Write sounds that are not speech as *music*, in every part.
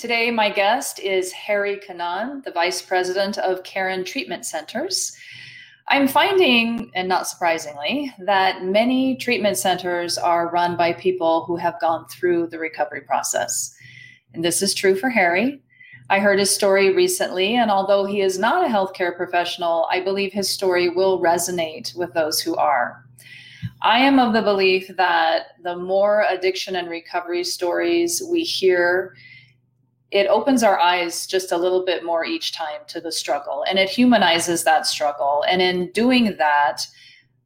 Today, my guest is Harry Kanan, the Vice President of Caron Treatment Centers. I'm finding, and not surprisingly, that many treatment centers are run by people who have gone through the recovery process. And this is true for Harry. I heard his story recently, and although he is not a healthcare professional, I believe his story will resonate with those who are. I am of the belief that the more addiction and recovery stories we hear, it opens our eyes just a little bit more each time to the struggle and it humanizes that struggle. And in doing that,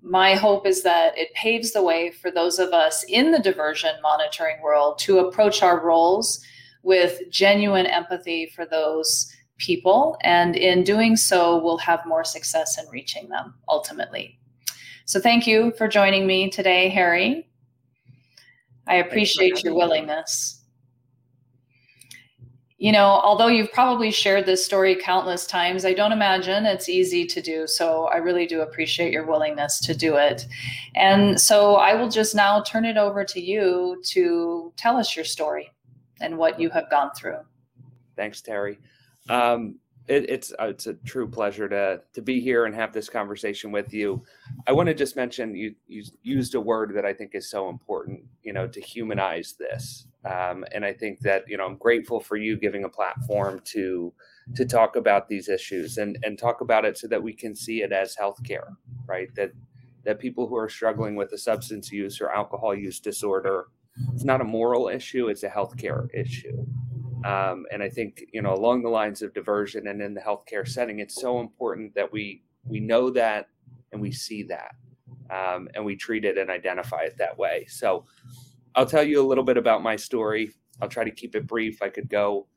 my hope is that it paves the way for those of us in the diversion monitoring world to approach our roles with genuine empathy for those people. And in doing so, we'll have more success in reaching them ultimately. So thank you for joining me today, Harry. I appreciate your willingness you know, although you've probably shared this story countless times, I don't imagine it's easy to do. So I really do appreciate your willingness to do it. And so I will just now turn it over to you to tell us your story and what you have gone through. Thanks, Terry. Um, it, it's uh, it's a true pleasure to to be here and have this conversation with you. I want to just mention you you used a word that I think is so important. You know, to humanize this, um, and I think that you know I'm grateful for you giving a platform to to talk about these issues and and talk about it so that we can see it as healthcare, right? That that people who are struggling with a substance use or alcohol use disorder, it's not a moral issue; it's a healthcare issue um, and I think you know along the lines of diversion and in the healthcare setting, it's so important that we we know that and we see that um, and we treat it and identify it that way. So I'll tell you a little bit about my story. I'll try to keep it brief. I could go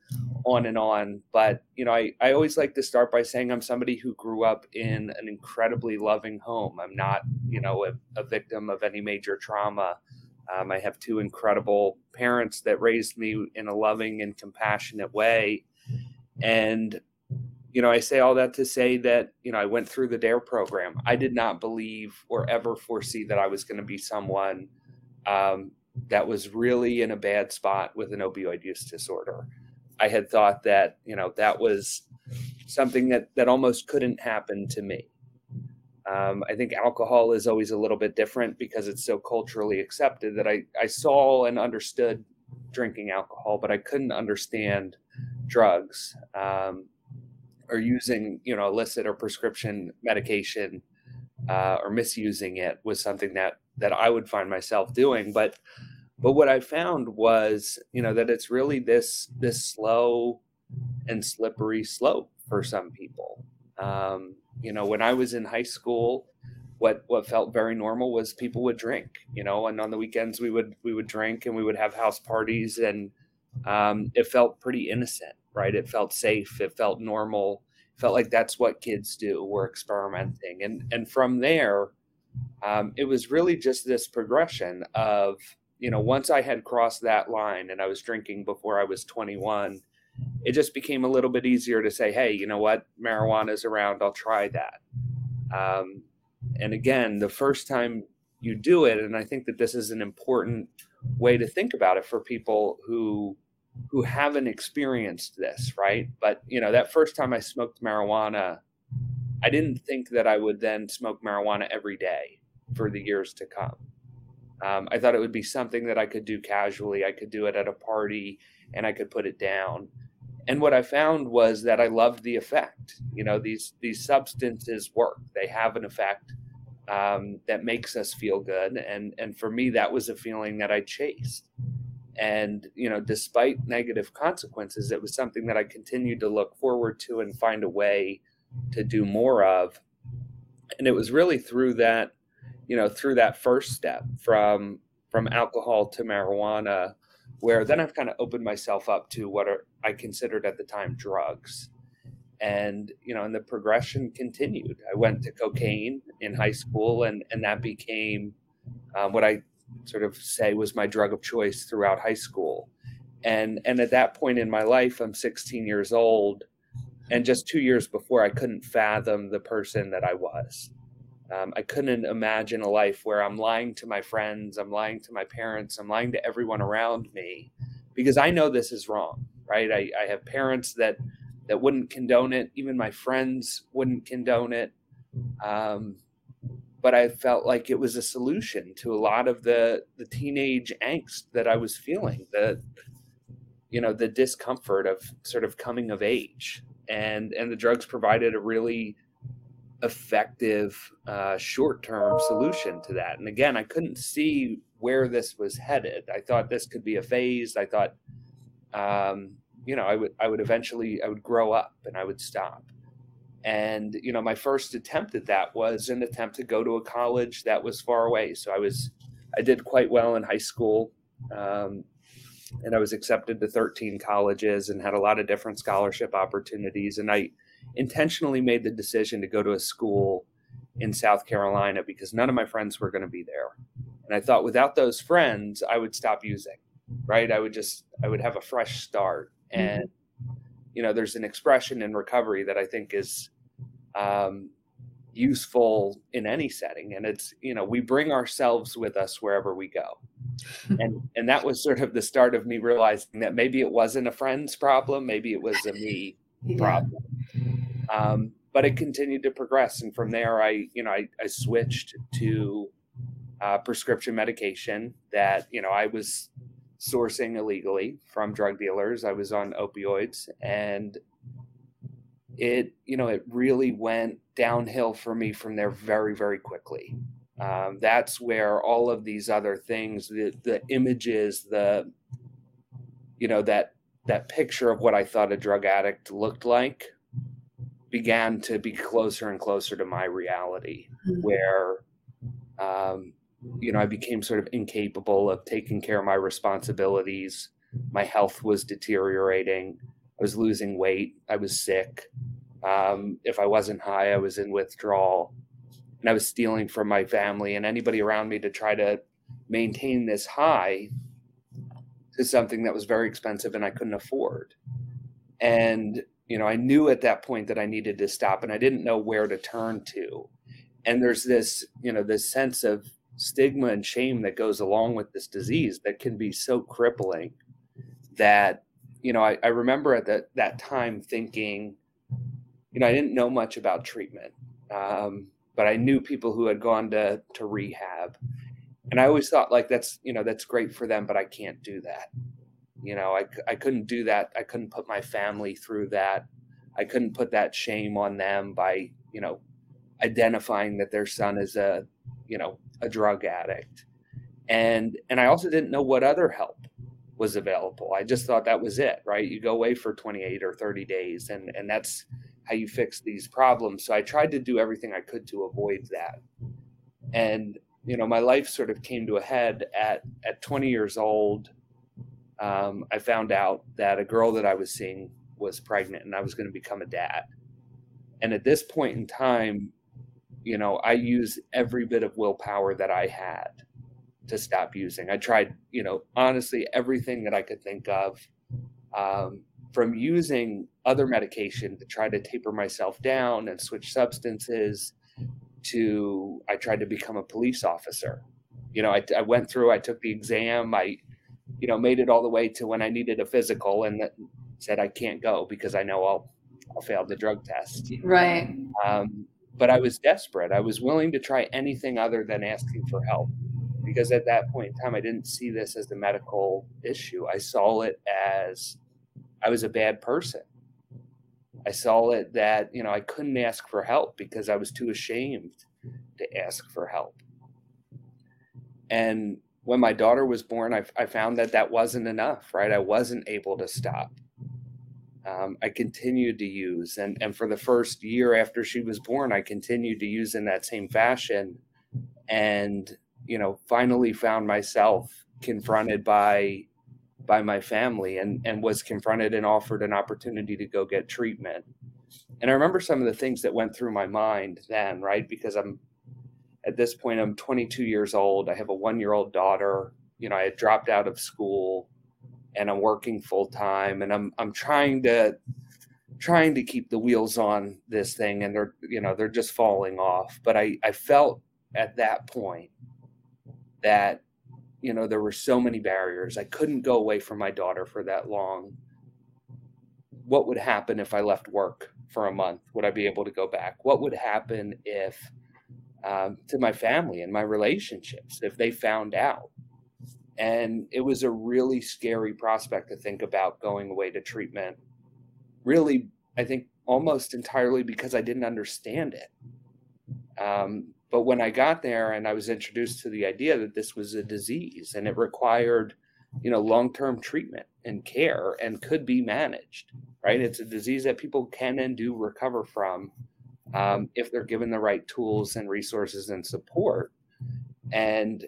on and on, but you know, I, I always like to start by saying I'm somebody who grew up in an incredibly loving home. I'm not, you know, a, a victim of any major trauma. Um, I have two incredible parents that raised me in a loving and compassionate way. And, you know, I say all that to say that, you know, I went through the DARE program. I did not believe or ever foresee that I was going to be someone um, that was really in a bad spot with an opioid use disorder. I had thought that, you know, that was something that, that almost couldn't happen to me. Um, I think alcohol is always a little bit different because it's so culturally accepted that I, I saw and understood drinking alcohol, but I couldn't understand drugs um, or using, you know, illicit or prescription medication uh, or misusing it was something that that I would find myself doing. But but what I found was, you know, that it's really this this slow and slippery slope for some people. Um, you know, when I was in high school, what what felt very normal was people would drink, you know, and on the weekends we would we would drink and we would have house parties, and um, it felt pretty innocent, right? It felt safe, it felt normal, felt like that's what kids do. We're experimenting, and and from there, um, it was really just this progression of you know once I had crossed that line and I was drinking before I was 21 it just became a little bit easier to say, hey, you know what, marijuana is around, I'll try that. Um, and again, the first time you do it, and I think that this is an important way to think about it for people who who haven't experienced this, right? But you know, that first time I smoked marijuana, I didn't think that I would then smoke marijuana every day for the years to come. Um, I thought it would be something that I could do casually. I could do it at a party and I could put it down and what I found was that I loved the effect. You know, these these substances work; they have an effect um, that makes us feel good, and and for me, that was a feeling that I chased. And you know, despite negative consequences, it was something that I continued to look forward to and find a way to do more of. And it was really through that, you know, through that first step from from alcohol to marijuana where then I've kind of opened myself up to what are I considered at the time drugs. And you know, and the progression continued. I went to cocaine in high school, and and that became um, what I sort of say was my drug of choice throughout high school. And and at that point in my life, I'm 16 years old, and just two years before, I couldn't fathom the person that I was. Um, I couldn't imagine a life where I'm lying to my friends, I'm lying to my parents, I'm lying to everyone around me because I know this is wrong, right? I, I have parents that that wouldn't condone it. Even my friends wouldn't condone it. Um, but I felt like it was a solution to a lot of the the teenage angst that I was feeling, the you know the discomfort of sort of coming of age, and and the drugs provided a really effective uh, short term solution to that. And again, I couldn't see where this was headed. I thought this could be a phase. I thought, um, you know, I would I would eventually I would grow up and I would stop. And you know, my first attempt at that was an attempt to go to a college that was far away. So I was I did quite well in high school. Um, and I was accepted to 13 colleges and had a lot of different scholarship opportunities. And I intentionally made the decision to go to a school in South Carolina because none of my friends were going to be there. And I thought without those friends, I would stop using, right? I would just, I would have a fresh start. Mm-hmm. And, mm-hmm. you know, there's an expression in recovery that I think is um, useful in any setting. And it's, you know, we bring ourselves with us wherever we go. *laughs* and and that was sort of the start of me realizing that maybe it wasn't a friend's problem maybe it was a me yeah. problem um, but it continued to progress, and from there, I you know I, I switched to uh, prescription medication that you know I was sourcing illegally from drug dealers. I was on opioids, and it you know it really went downhill for me from there very very quickly. Um, that's where all of these other things, the the images, the you know that that picture of what I thought a drug addict looked like began to be closer and closer to my reality, mm-hmm. where um, you know I became sort of incapable of taking care of my responsibilities. My health was deteriorating. I was losing weight. I was sick. Um, if I wasn't high, I was in withdrawal, and I was stealing from my family and anybody around me to try to maintain this high to something that was very expensive and I couldn't afford. And you know, I knew at that point that I needed to stop and I didn't know where to turn to. And there's this, you know, this sense of stigma and shame that goes along with this disease that can be so crippling that, you know, I, I remember at that, that time thinking, you know, I didn't know much about treatment, um, but I knew people who had gone to, to rehab. And I always thought like, that's, you know, that's great for them, but I can't do that you know I, I couldn't do that. I couldn't put my family through that. I couldn't put that shame on them by you know identifying that their son is a you know a drug addict. And and i also didn't know what other help was available. I just thought that was it right? You go away for 28 or 30 days and and that's how you fix these problems. So i tried to do everything i could to avoid that. And you know my life sort of came to a head at at 20 years old um, I found out that a girl that I was seeing was pregnant and I was going to become a dad. And at this point in time, you know, I used every bit of willpower that I had to stop using. I tried, you know, honestly, everything that I could think of um, from using other medication to try to taper myself down and switch substances to I tried to become a police officer. You know, I, I went through, I took the exam, I you know, made it all the way to when I needed a physical and said I can't go because I know I'll I'll fail the drug test. Right. Um, but I was desperate. I was willing to try anything other than asking for help because at that point in time, I didn't see this as a medical issue. I saw it as I was a bad person. I saw it that, you know, I couldn't ask for help because I was too ashamed to ask for help. And when my daughter was born, I, I found that that wasn't enough, right? I wasn't able to stop. Um, I continued to use, and and for the first year after she was born, I continued to use in that same fashion, and you know, finally found myself confronted by by my family, and and was confronted and offered an opportunity to go get treatment. And I remember some of the things that went through my mind then, right? Because I'm at this point i'm 22 years old. I have a one year old daughter. You know i had dropped out of school and i'm working full time and i'm i'm trying to trying to keep the wheels on this thing and they're you know they're just falling off. But i i felt at that point that you know there were so many barriers. I couldn't go away from my daughter for that long. What would happen if I left work for a month? Would I be able to go back? What would happen if um, to my family and my relationships if they found out? And it was a really scary prospect to think about going away to treatment. Really, I think almost entirely because I didn't understand it. Um, but when I got there and I was introduced to the idea that this was a disease and it required, you know, long-term treatment and care and could be managed, right? It's a disease that people can and do recover from um, if they're given the right tools and resources and support. And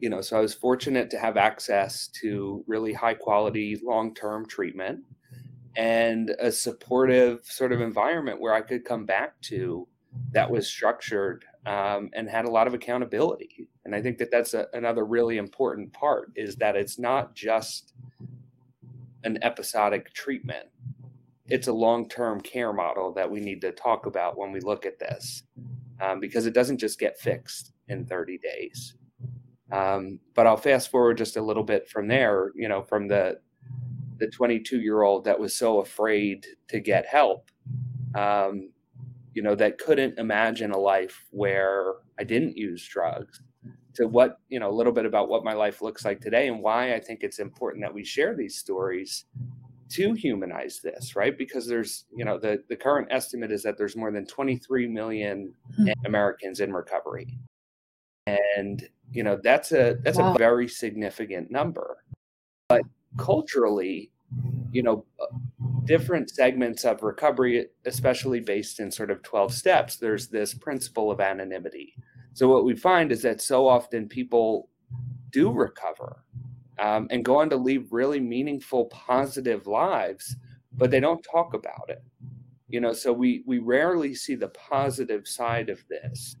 you know, so I was fortunate to have access to really high quality long term treatment and a supportive sort of environment where I could come back to that was structured um, and had a lot of accountability. And I think that that's a, another really important part is that it's not just an episodic treatment. It's a long term care model that we need to talk about when we look at this um, because it doesn't just get fixed in 30 days. Um, but I'll fast forward just a little bit from there, you know, from the the 22 year old that was so afraid to get help, um, you know, that couldn't imagine a life where I didn't use drugs. To what you know, a little bit about what my life looks like today and why I think it's important that we share these stories to humanize this, right? Because there's, you know, the the current estimate is that there's more than 23 million mm-hmm. Americans in recovery and you know that's a that's wow. a very significant number but culturally you know uh, different segments of recovery especially based in sort of 12 steps there's this principle of anonymity so what we find is that so often people do recover um, and go on to lead really meaningful positive lives but they don't talk about it you know so we we rarely see the positive side of this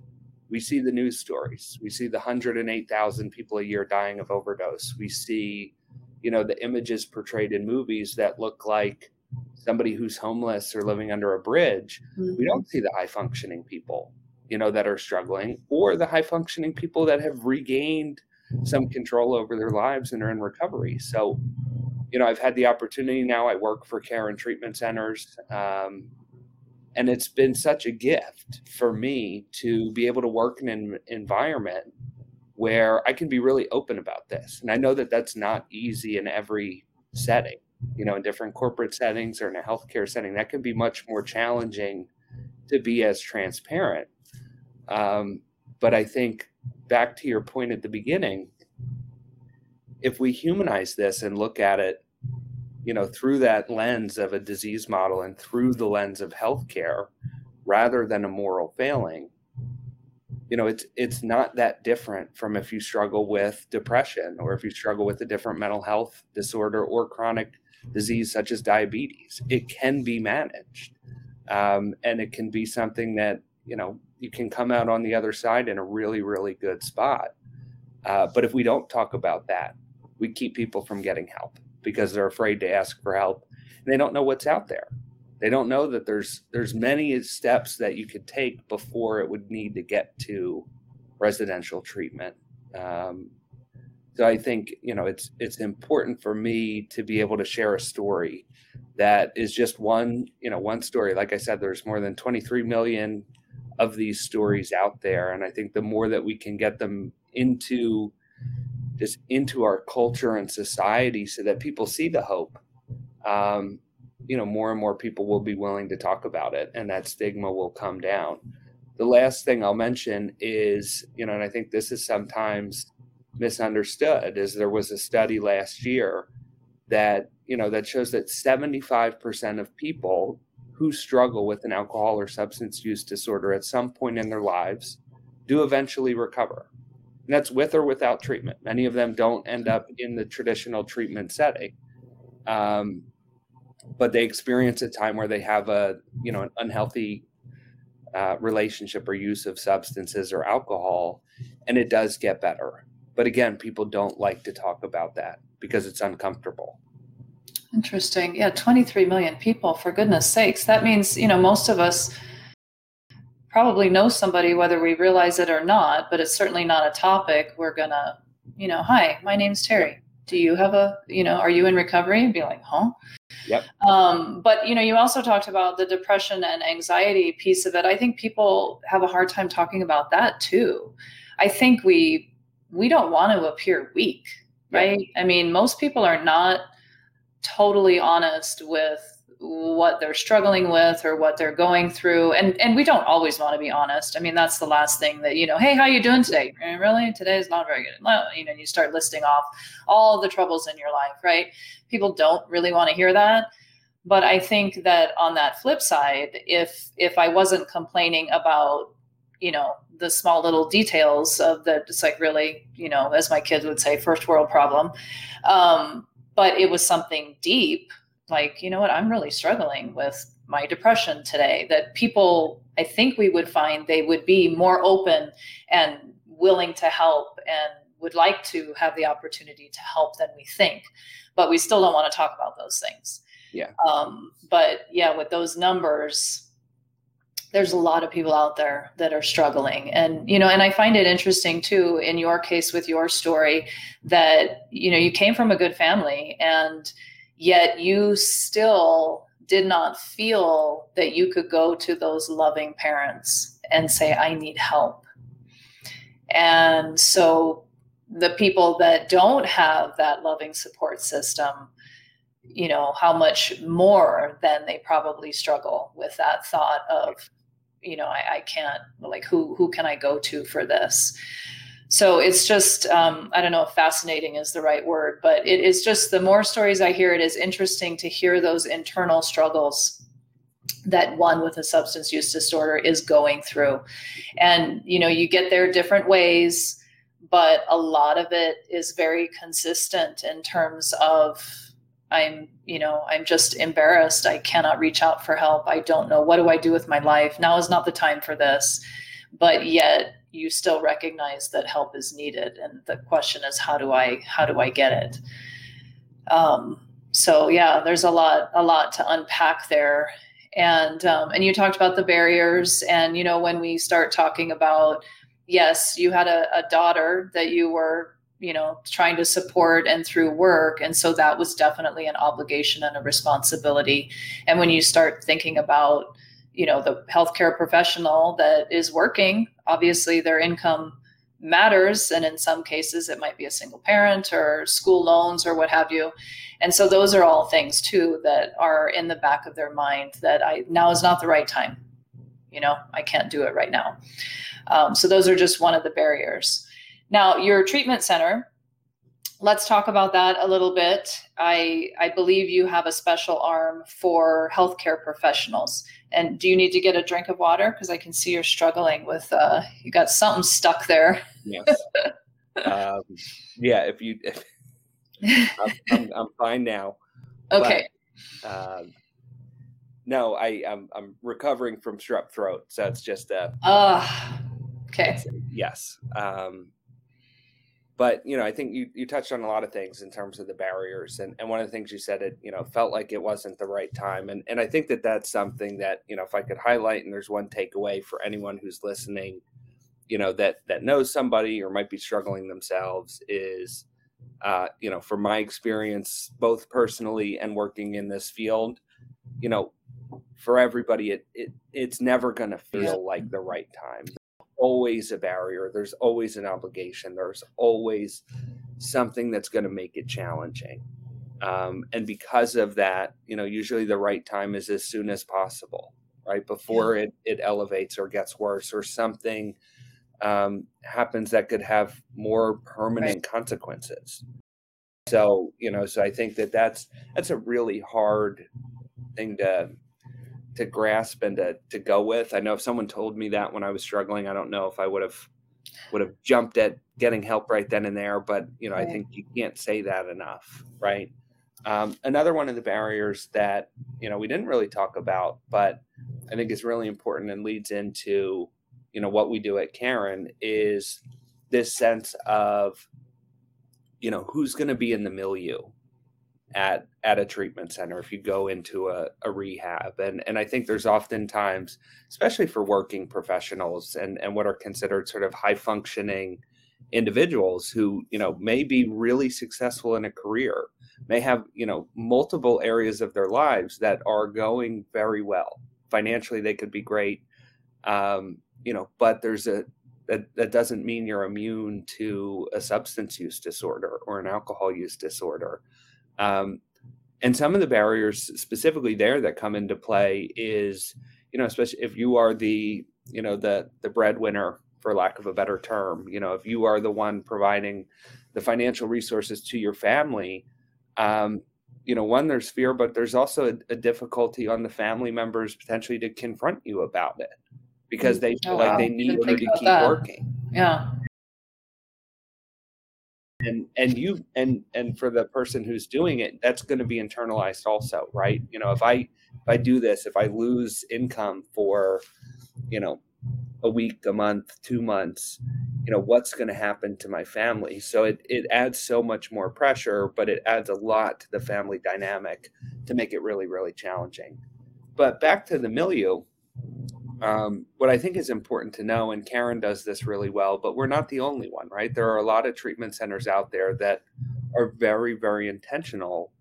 we see the news stories. We see the 108,000 people a year dying of overdose. We see, you know, the images portrayed in movies that look like somebody who's homeless or living under a bridge. Mm-hmm. We don't see the high functioning people, you know, that are struggling or the high functioning people that have regained some control over their lives and are in recovery. So, you know, I've had the opportunity now. I work for Caron treatment centers. Um, and it's been such a gift for me to be able to work in an environment where I can be really open about this. And I know that that's not easy in every setting, you know, in different corporate settings or in a healthcare setting, that can be much more challenging to be as transparent. Um, but I think back to your point at the beginning, if we humanize this and look at it you know, through that lens of a disease model and through the lens of healthcare rather than a moral failing, you know, it's it's not that different from if you struggle with depression or if you struggle with a different mental health disorder or chronic disease such as diabetes. It can be managed, um, and it can be something that you know you can come out on the other side in a really really good spot. Uh, but if we don't talk about that, we keep people from getting help because they're afraid to ask for help and they don't know what's out there. They don't know that there's there's many steps that you could take before it would need to get to residential treatment. Um, so i think you know it's it's important for me to be able to share a story that is just one you know one story. Like i said there's more than 23 million of these stories out there. And i think the more that we can get them into just into our culture and society so that people see the hope um, you know more and more people will be willing to talk about it and that stigma will come down. The last thing i'll mention is you know and i think this is sometimes misunderstood is there was a study last year that you know that shows that 75% of people who struggle with an alcohol or substance use disorder at some point in their lives do eventually recover and that's with or without treatment. Many of them don't end up in the traditional treatment setting, um, but they experience a time where they have a you know an unhealthy uh, relationship or use of substances or alcohol, and it does get better. But again, people don't like to talk about that because it's uncomfortable. Interesting. Yeah, 23 million people, for goodness sakes. That means, you know, most of us probably know somebody whether we realize it or not, but it's certainly not a topic we're gonna, you know, hi, my name's Terry. Do you have a, you know, are you in recovery? And be like, huh? Yep. Um, but you know, you also talked about the depression and anxiety piece of it. I think people have a hard time talking about that too. I think we we don't want to appear weak, right? I mean, most people are not totally honest with what they're struggling with or what they're going through. And and we don't always want to be honest. I mean that's the last thing that you know hey how you doing today? Really? Today is not very good. Well, you know you start listing off all the troubles in your life right? People don't really want to hear that. But i think that on that flip side if if i wasn't complaining about you know the small little details of the it's like really you know as my kids would say first world problem um, but it was something deep like, you know what, I'm really struggling with my depression today, that people, I think we would find they would be more open and willing to help and would like to have the opportunity to help than we think. But we still don't want to talk about those things. Yeah. Um, but yeah, with those numbers, there's a lot of people out there that are struggling and you know and i find it interesting too in your case with your story that you know you came from a good family and yet you still did not feel that you could go to those loving parents and say, I need help. And so the people that don't have that loving support system, you know, how much more than they probably struggle with that thought of, you know, I, I can't like who who can I go to for this? so it's just um, i don't know if fascinating is the right word but it is just the more stories i hear it is interesting to hear those internal struggles that one with a substance use disorder is going through and you know you get there different ways but a lot of it is very consistent in terms of i'm you know i'm just embarrassed. I cannot reach out for help. I don't know. What do i do with my life? Now is not the time for this. But yet you still recognize that help is needed. And the question is how do i how do i get it? Um, so yeah there's a lot a lot to unpack there. And um, and you talked about the barriers. And you know when we start talking about yes you had a, a daughter that you were you know trying to support and through work. And so that was definitely an obligation and a responsibility. And when you start thinking about you know the healthcare professional that is working obviously their income matters. And in some cases it might be a single parent or school loans or what have you. And so those are all things too that are in the back of their mind that i now is not the right time. You know i can't do it right now. Um, so those are just one of the barriers now your treatment center let's talk about that a little bit i i believe you have a special arm for healthcare professionals and do you need to get a drink of water? Because I can see you're struggling with, uh, you got something stuck there. Yes. um, yeah. If you, if, I'm, I'm, I'm, fine now. *laughs* Okay. But, um, no, I, I'm, I'm recovering from strep throat. So it's just, a. uh okay. Yes. Um, but you know i think you, you touched on a lot of things in terms of the barriers and, and one of the things you said it you know felt like it wasn't the right time and and i think that that's something that you know if i could highlight and there's one takeaway for anyone who's listening you know that that knows somebody or might be struggling themselves is uh, you know from my experience both personally and working in this field you know for everybody it, it it's never going to feel like the right time always a barrier. There's always an obligation. There's always something that's going to make it challenging. Um, and because of that, you know, usually the right time is as soon as possible, right before yeah. it it elevates or gets worse or something um, happens that could have more permanent right. consequences. So you know, so I think that that's that's a really hard thing to to grasp and to to go with. I know if someone told me that when I was struggling, I don't know if I would have would have jumped at getting help right then and there. But you know, I think you can't say that enough, right? Um, another one of the barriers that you know we didn't really talk about, but I think is really important and leads into you know what we do at Caron is this sense of you know who's going to be in the milieu at at a treatment center if you go into a, a rehab and and i think there's oftentimes especially for working professionals and and what are considered sort of high functioning individuals who you know may be really successful in a career may have you know multiple areas of their lives that are going very well. Financially they could be great um, you know but there's a that, that doesn't mean you're immune to a substance use disorder or an alcohol use disorder um, and some of the barriers specifically there that come into play is you know especially if you are the you know the the breadwinner for lack of a better term you know if you are the one providing the financial resources to your family um, you know one there's fear but there's also a, a, difficulty on the family members potentially to confront you about it because they feel oh, like wow. they need you to keep that. working yeah and and you and and for the person who's doing it that's going to be internalized also right? You know if i if i do this if i lose income for you know a week a month two months you know what's going to happen to my family? So it, it adds so much more pressure but it adds a lot to the family dynamic to make it really really challenging. But back to the milieu um, what I think is important to know, and Caron does this really well, but we're not the only one, right? There are a lot of treatment centers out there that are very, very intentional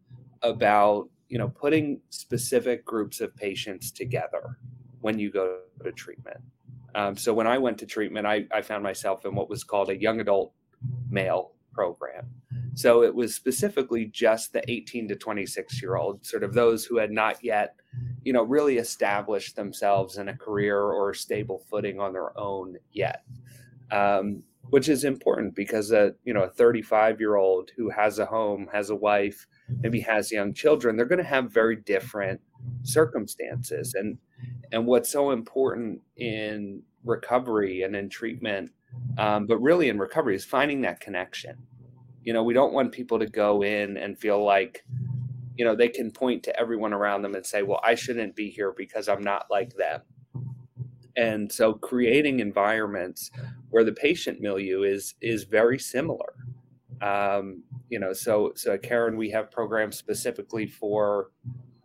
about, you know, putting specific groups of patients together when you go to treatment. Um, so when I went to treatment, I, I found myself in what was called a young adult male program. So it was specifically just the 18 to 26 year old, sort of those who had not yet you know, really establish themselves in a career or stable footing on their own yet. Um, which is important because a you know a 35 year old who has a home has a wife maybe has young children they're going to have very different circumstances and and what's so important in recovery and in treatment um, but really in recovery is finding that connection you know we don't want people to go in and feel like you know they can point to everyone around them and say well i shouldn't be here because i'm not like them. And so creating environments where the patient milieu is is very similar. Um, you know so so at Caron we have programs specifically for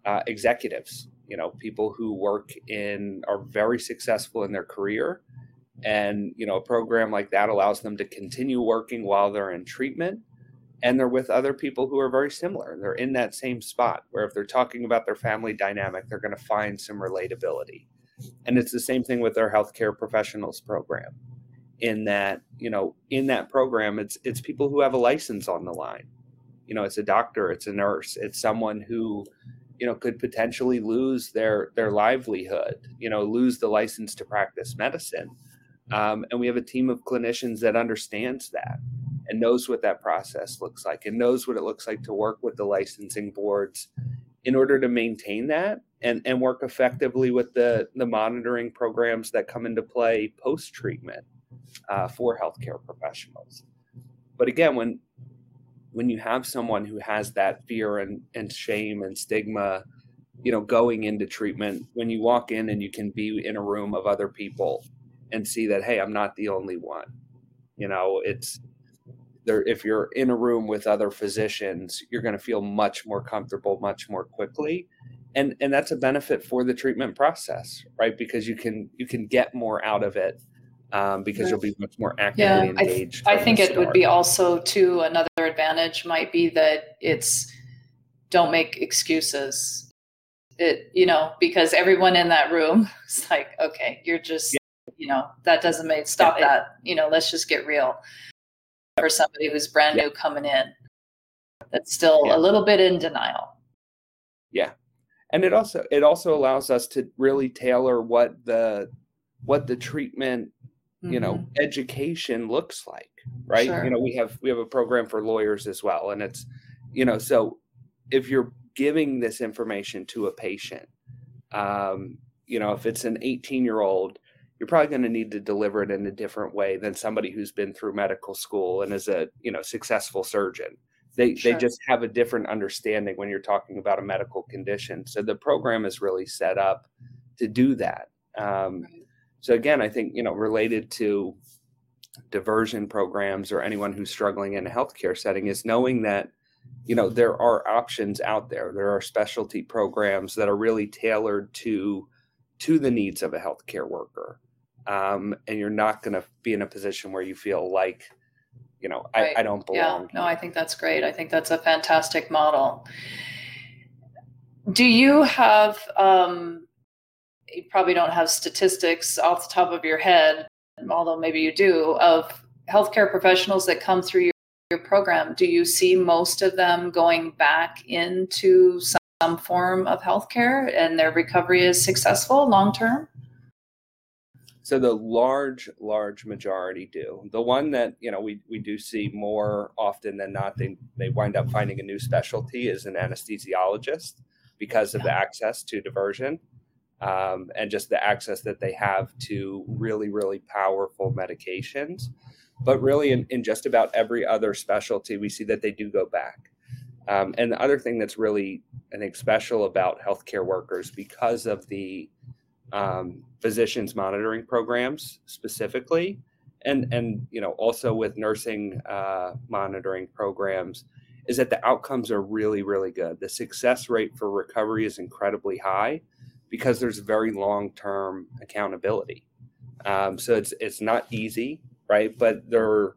uh, executives you know people who work in are very successful in their career. And you know a program like that allows them to continue working while they're in treatment and they're with other people who are very similar. They're in that same spot where if they're talking about their family dynamic, they're going to find some relatability. And it's the same thing with our healthcare professionals program. In that, you know, in that program, it's it's people who have a license on the line. You know, it's a doctor, it's a nurse, it's someone who, you know, could potentially lose their their livelihood. You know, lose the license to practice medicine. Um, and we have a team of clinicians that understands that and knows what that process looks like and knows what it looks like to work with the licensing boards in order to maintain that and, and work effectively with the, the monitoring programs that come into play post treatment uh, for healthcare professionals. But again, when when you have someone who has that fear and, and shame and stigma, you know, going into treatment, when you walk in and you can be in a room of other people and see that, hey, I'm not the only one. You know, it's there if you're in a room with other physicians you're going to feel much more comfortable much more quickly. And and that's a benefit for the treatment process right? Because you can you can get more out of it um, because you'll be much more actively yeah, engaged i, th- I think it would be also too another advantage might be that it's don't make excuses. It you know because everyone in that room *laughs* is like okay you're just yeah. you know that doesn't make stop yeah, that. You know let's just get real for somebody who's brand yeah. new coming in that's still yeah. a little bit in denial yeah and it also it also allows us to really tailor what the what the treatment you know mm-hmm. education looks like right sure. you know we have we have a program for lawyers as well and it's you know so if you're giving this information to a patient um you know if it's an 18 year old you're probably going to need to deliver it in a different way than somebody who's been through medical school and is a you know successful surgeon. They sure. they just have a different understanding when you're talking about a medical condition. So the program is really set up to do that. Um, so again i think you know related to diversion programs or anyone who's struggling in a healthcare setting is knowing that you know there are options out there. There are specialty programs that are really tailored to to the needs of a healthcare worker um, and you're not going to be in a position where you feel like you know, right. I, I don't belong. Yeah, no, I think that's great. I think that's a fantastic model. Do you have, um, you probably don't have statistics off the top of your head, although maybe you do, of healthcare professionals that come through your, your program. Do you see most of them going back into some, some form of healthcare and their recovery is successful long term? So the large, large majority do. The one that you know we, we do see more often than not, they they wind up finding a new specialty is an anesthesiologist because of the access to diversion um, and just the access that they have to really, really powerful medications. But really, in, in just about every other specialty, we see that they do go back. Um, and the other thing that's really, I think, special about healthcare workers because of the um, physicians monitoring programs specifically, and and you know also with nursing uh, monitoring programs, is that the outcomes are really really good. The success rate for recovery is incredibly high because there's very long term accountability. Um, so it's it's not easy, right? But they're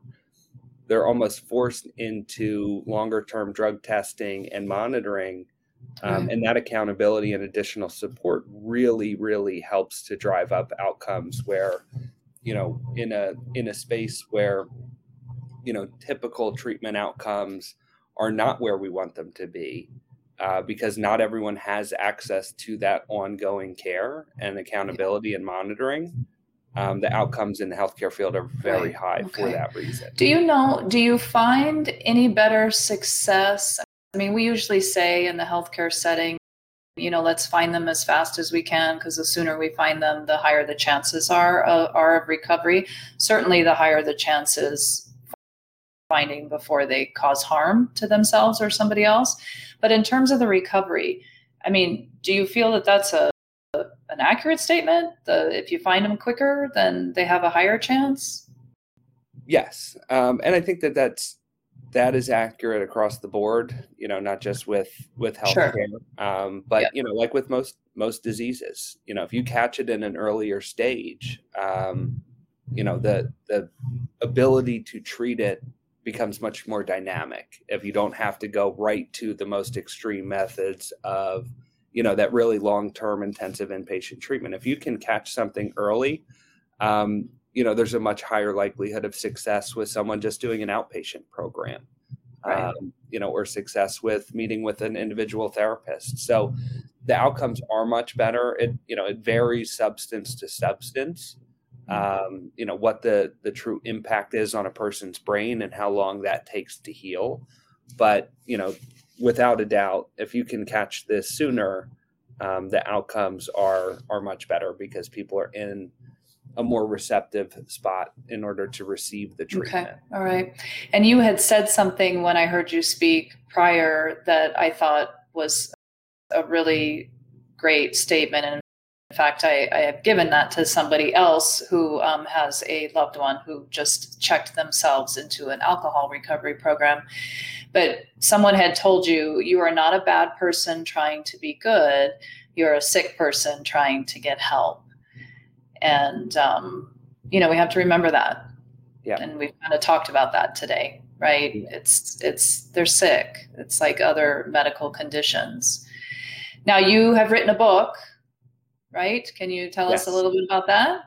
they're almost forced into longer term drug testing and monitoring um, and that accountability and additional support really really helps to drive up outcomes where you know in a in a space where you know typical treatment outcomes are not where we want them to be uh, because not everyone has access to that ongoing care and accountability and monitoring um, the outcomes in the healthcare field are very right. high okay. for that reason. Do you know, do you find any better success I mean, we usually say in the healthcare setting, you know, let's find them as fast as we can because the sooner we find them, the higher the chances are of, are of recovery. Certainly, the higher the chances finding before they cause harm to themselves or somebody else. But in terms of the recovery, I mean, do you feel that that's a an accurate statement? The if you find them quicker, then they have a higher chance. Yes, um, and I think that that's that is accurate across the board you know not just with with healthcare sure. um, but yeah. you know like with most most diseases you know if you catch it in an earlier stage um, you know the the ability to treat it becomes much more dynamic if you don't have to go right to the most extreme methods of you know that really long term intensive inpatient treatment if you can catch something early um, you know there's a much higher likelihood of success with someone just doing an outpatient program right. um, you know or success with meeting with an individual therapist so the outcomes are much better it you know it varies substance to substance mm-hmm. um, you know what the the true impact is on a person's brain and how long that takes to heal but you know without a doubt if you can catch this sooner um, the outcomes are are much better because people are in a more receptive spot in order to receive the treatment. Okay. All right. And you had said something when I heard you speak prior that I thought was a really great statement. And in fact, I, I have given that to somebody else who um, has a loved one who just checked themselves into an alcohol recovery program. But someone had told you, you are not a bad person trying to be good, you're a sick person trying to get help and um, you know we have to remember that. Yeah. And we've kind of talked about that today right? Yeah. it's it's they're sick. It's like other medical conditions. Now you have written a book right? Can you tell yes. us a little bit about that?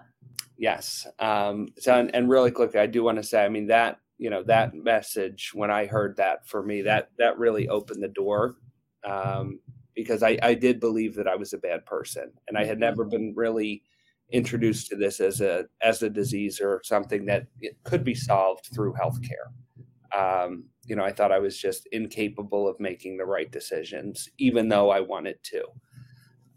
Yes. Um, so and, and really quickly i do want to say i mean that you know that message when i heard that for me that that really opened the door um, because I, I did believe that i was a bad person and i had mm-hmm. never been really introduced to this as a as a disease or something that it could be solved through healthcare. Um, you know, I thought I was just incapable of making the right decisions, even though I wanted to.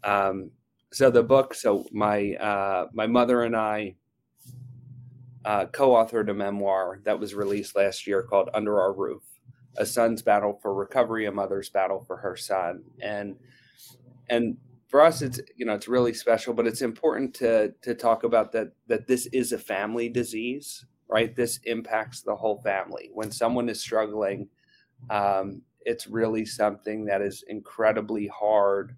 Um, so the book, so my uh, my mother and I uh, co-authored a memoir that was released last year called Under Our Roof: A Son's Battle for Recovery, a Mother's Battle for Her Son, and and for us it's you know it's really special but it's important to to talk about that that this is a family disease right? This impacts the whole family. When someone is struggling um, it's really something that is incredibly hard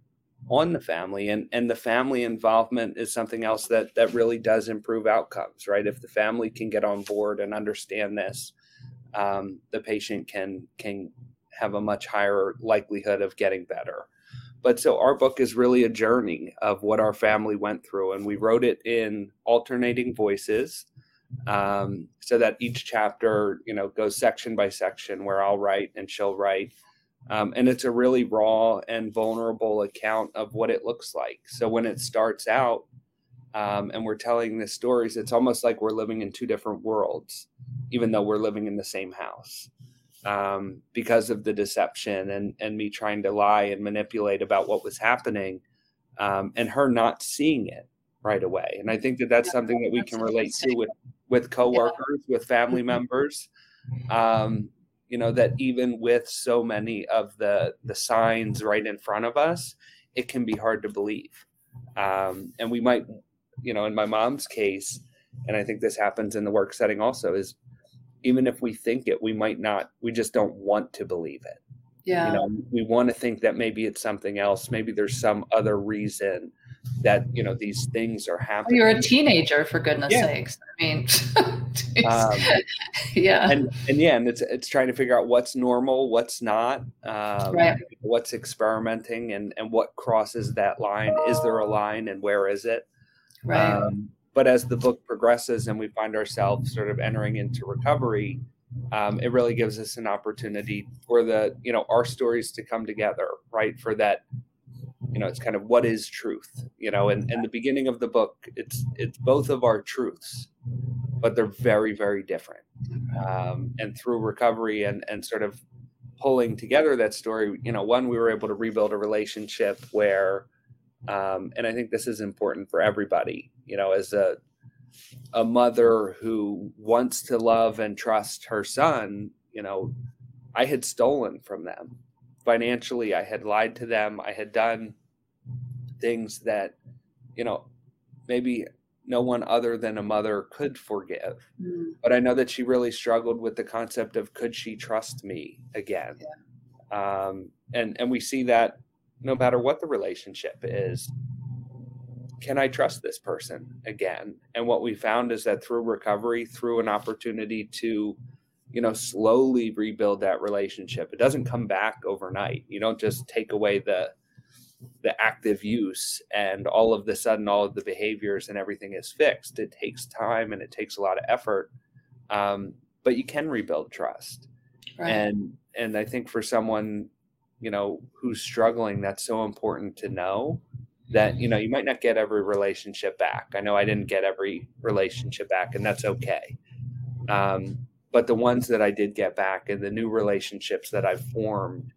on the family and and the family involvement is something else that that really does improve outcomes right? If the family can get on board and understand this um, the patient can can have a much higher likelihood of getting better. But so our book is really a journey of what our family went through, and we wrote it in alternating voices, um, so that each chapter, you know, goes section by section, where I'll write and she'll write, um, and it's a really raw and vulnerable account of what it looks like. So when it starts out, um, and we're telling the stories, it's almost like we're living in two different worlds, even though we're living in the same house um, because of the deception and and me trying to lie and manipulate about what was happening, um, and her not seeing it right away. And I think that that's something that we can relate to with with coworkers, yeah. with family mm-hmm. members. Um, you know that even with so many of the the signs right in front of us, it can be hard to believe. Um, and we might, you know, in my mom's case, and I think this happens in the work setting also, is even if we think it, we might not, we just don't want to believe it. Yeah. You know, we want to think that maybe it's something else. Maybe there's some other reason that, you know, these things are happening. You're a teenager for goodness yeah. sakes. I mean, um, *laughs* yeah. And, and yeah, and it's, it's trying to figure out what's normal, what's not, um, right. what's experimenting and, and what crosses that line. Is there a line and where is it? Right. Um, but as the book progresses and we find ourselves sort of entering into recovery um, it really gives us an opportunity for the you know our stories to come together right? For that you know it's kind of what is truth you know? And in the beginning of the book it's it's both of our truths but they're very very different. Um, and through recovery and and sort of pulling together that story you know one we were able to rebuild a relationship where um, and I think this is important for everybody. You know, as a a mother who wants to love and trust her son, you know, I had stolen from them financially. I had lied to them. I had done things that, you know, maybe no one other than a mother could forgive. Mm. But I know that she really struggled with the concept of could she trust me again? Yeah. Um, and and we see that no matter what the relationship is can i trust this person again? And what we found is that through recovery through an opportunity to you know slowly rebuild that relationship it doesn't come back overnight. You don't just take away the the active use and all of the sudden all of the behaviors and everything is fixed. It takes time and it takes a lot of effort um, but you can rebuild trust. Right. and and i think for someone you know who's struggling that's so important to know that you know you might not get every relationship back i know i didn't get every relationship back and that's okay um, but the ones that i did get back and the new relationships that i've formed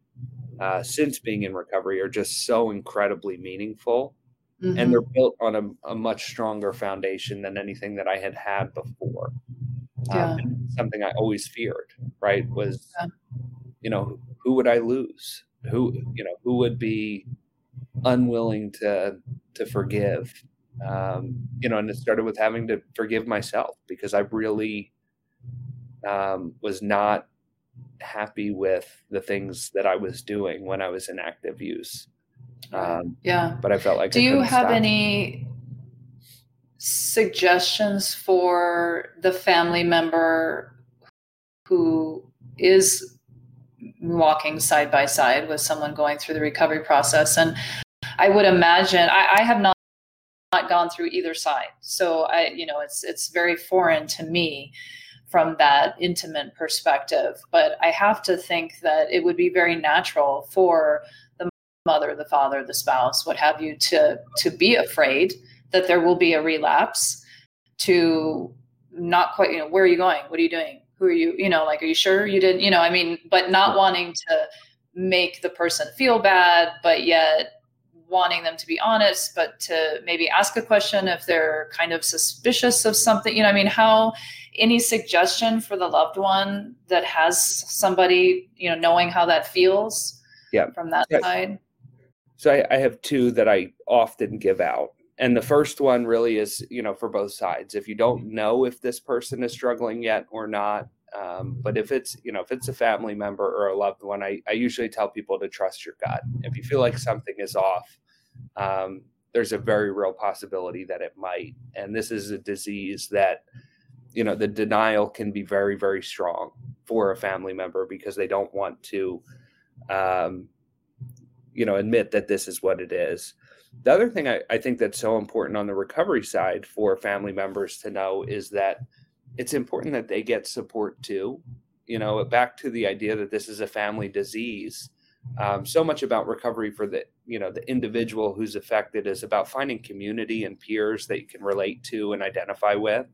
uh, since being in recovery are just so incredibly meaningful mm-hmm. and they're built on a, a, much stronger foundation than anything that i had had before yeah. Um, something i always feared right was yeah. you know who would i lose who you know who would be unwilling to to forgive. Um, you know and it started with having to forgive myself because i really um, was not happy with the things that i was doing when i was in active use. Um, yeah. but i felt like do you have any suggestions for the family member who is walking side by side with someone going through the recovery process. And I would imagine I, I have not not gone through either side. So I, you know, it's it's very foreign to me from that intimate perspective. But I have to think that it would be very natural for the mother, the father, the spouse, what have you, to to be afraid that there will be a relapse, to not quite, you know, where are you going? What are you doing? Who are you you know like are you sure you didn't you know i mean but not wanting to make the person feel bad but yet wanting them to be honest but to maybe ask a question if they're kind of suspicious of something you know i mean how any suggestion for the loved one that has somebody you know knowing how that feels yeah. from that yeah. side? so I, I have two that i often give out and the first one really is you know for both sides. If you don't know if this person is struggling yet or not um, but if it's you know if it's a family member or a loved one I, I usually tell people to trust your gut. If you feel like something is off um, there's a very real possibility that it might. And this is a disease that you know the denial can be very very strong for a family member because they don't want to um, you know admit that this is what it is the other thing I, I think that's so important on the recovery side for family members to know is that it's important that they get support too. You know back to the idea that this is a family disease um, so much about recovery for the you know the individual who's affected is about finding community and peers that you can relate to and identify with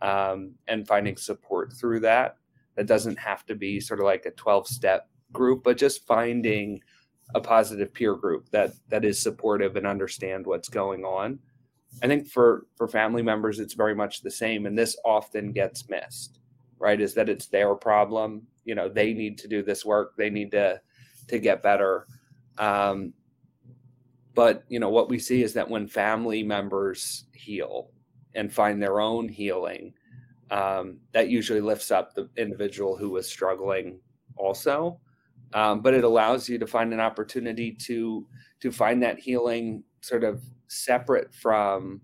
um, and finding support through that. That doesn't have to be sort of like a 12 step group but just finding a positive peer group that that is supportive and understand what's going on. I think for for family members it's very much the same and this often gets missed right? Is that it's their problem. You know they need to do this work. They need to to get better. Um, but you know what we see is that when family members heal and find their own healing um, that usually lifts up the individual who was struggling also um, but it allows you to find an opportunity to to find that healing sort of separate from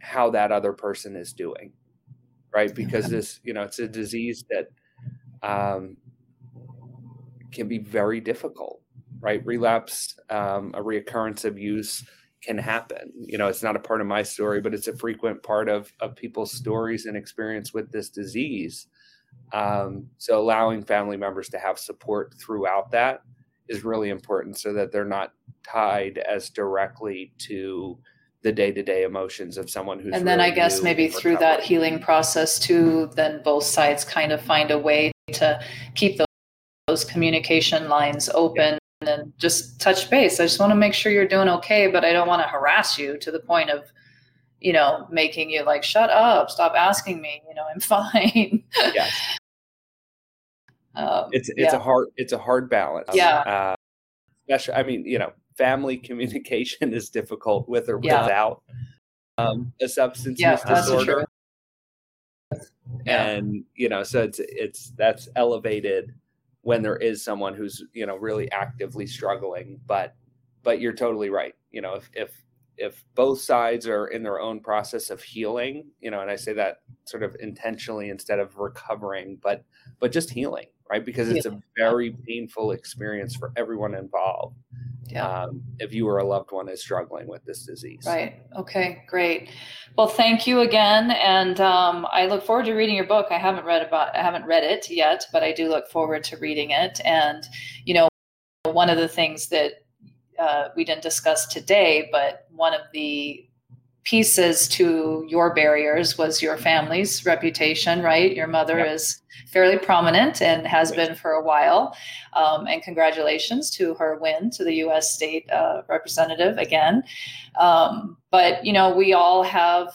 how that other person is doing right? Because this you know it's a disease that um, can be very difficult right? Relapse um, a reoccurrence of use can happen. You know it's not a part of my story but it's a frequent part of of people's stories and experience with this disease um, so allowing family members to have support throughout that is really important so that they're not tied as directly to the day-to-day emotions of someone who's and then really i guess maybe through that healing process too then both sides kind of find a way to keep those, those communication lines open and just touch base. I just want to make sure you're doing okay but i don't want to harass you to the point of you know making you like shut up stop asking me you know i'm *laughs* fine Yes. um, it's it's yeah. a hard it's a hard balance Yeah. uh, especially i mean you know family *laughs* communication is difficult with or Yeah. without um, a substance Yeah, use disorder and you know so it's it's that's elevated when there is someone who's you know really actively struggling but but you're totally right you know if if if both sides are in their own process of healing you know and i say that sort of intentionally instead of recovering but but just healing right because it's a very painful experience for everyone involved yeah um, if you or a loved one is struggling with this disease Right. Okay. Great. Well, thank you again, and um, I look forward to reading your book. I haven't read about, I haven't read it yet, but I do look forward to reading it. And you know, one of the things that uh, we didn't discuss today, but one of the pieces to your barriers was your family's reputation. Right. Your mother Yep. is fairly prominent and has Yes. been for a while. Um, and congratulations to her win to the U.S. State uh, Representative again. Um, but you know, we all have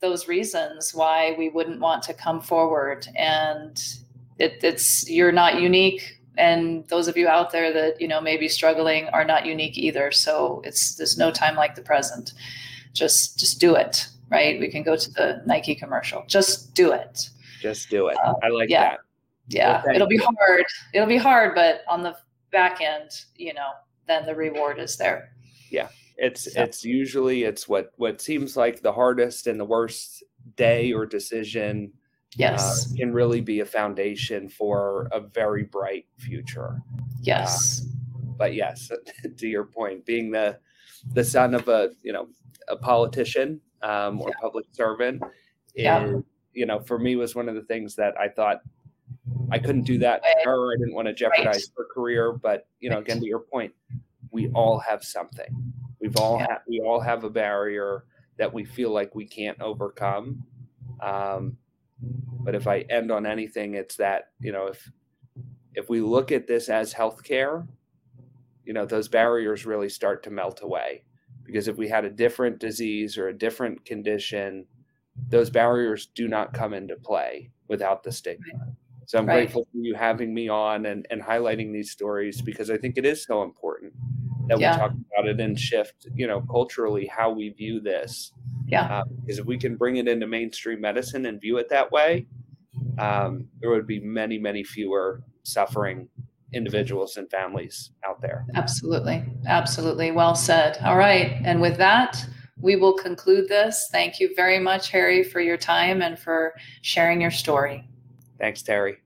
those reasons why we wouldn't want to come forward, and it, it's you're not unique. And those of you out there that you know may be struggling are not unique either. So it's there's no time like the present. Just just do it. Right? We can go to the Nike commercial. Just do it. just do it Uh, i like yeah. that Yeah, Well, it'll be you. hard. It'll be hard, but on the back end, you know, then the reward is there. Yeah. It's So- it's usually it's what what seems like the hardest and the worst day or decision Yes. uh, can really be a foundation for a very bright future yes. but yes *laughs* to your point being the the son of a you know a politician um, or public servant is Yeah. you know for me was one of the things that i thought i couldn't do that to her i didn't want to jeopardize her career but you know Right. again to your point we all have something we've all Yeah. ha- we all have a barrier that we feel like we can't overcome um, but if i mm-hmm. end on anything it's that you know if if we look at this as healthcare you know those barriers really start to melt away. Because if we had a different disease or a different condition those barriers do not come into play without the stigma. So i'm Right. grateful for you having me on and, and highlighting these stories because i think it is so important that Yeah. we talk about it and shift you know culturally how we view this Yeah. uh, because if we can bring it into mainstream medicine and view it that way um, there would be many many fewer suffering individuals and families out there Absolutely. Absolutely. Well said. All right. And with that, we will conclude this. Thank you very much, Harry, for your time and for sharing your story. Thanks, Terry.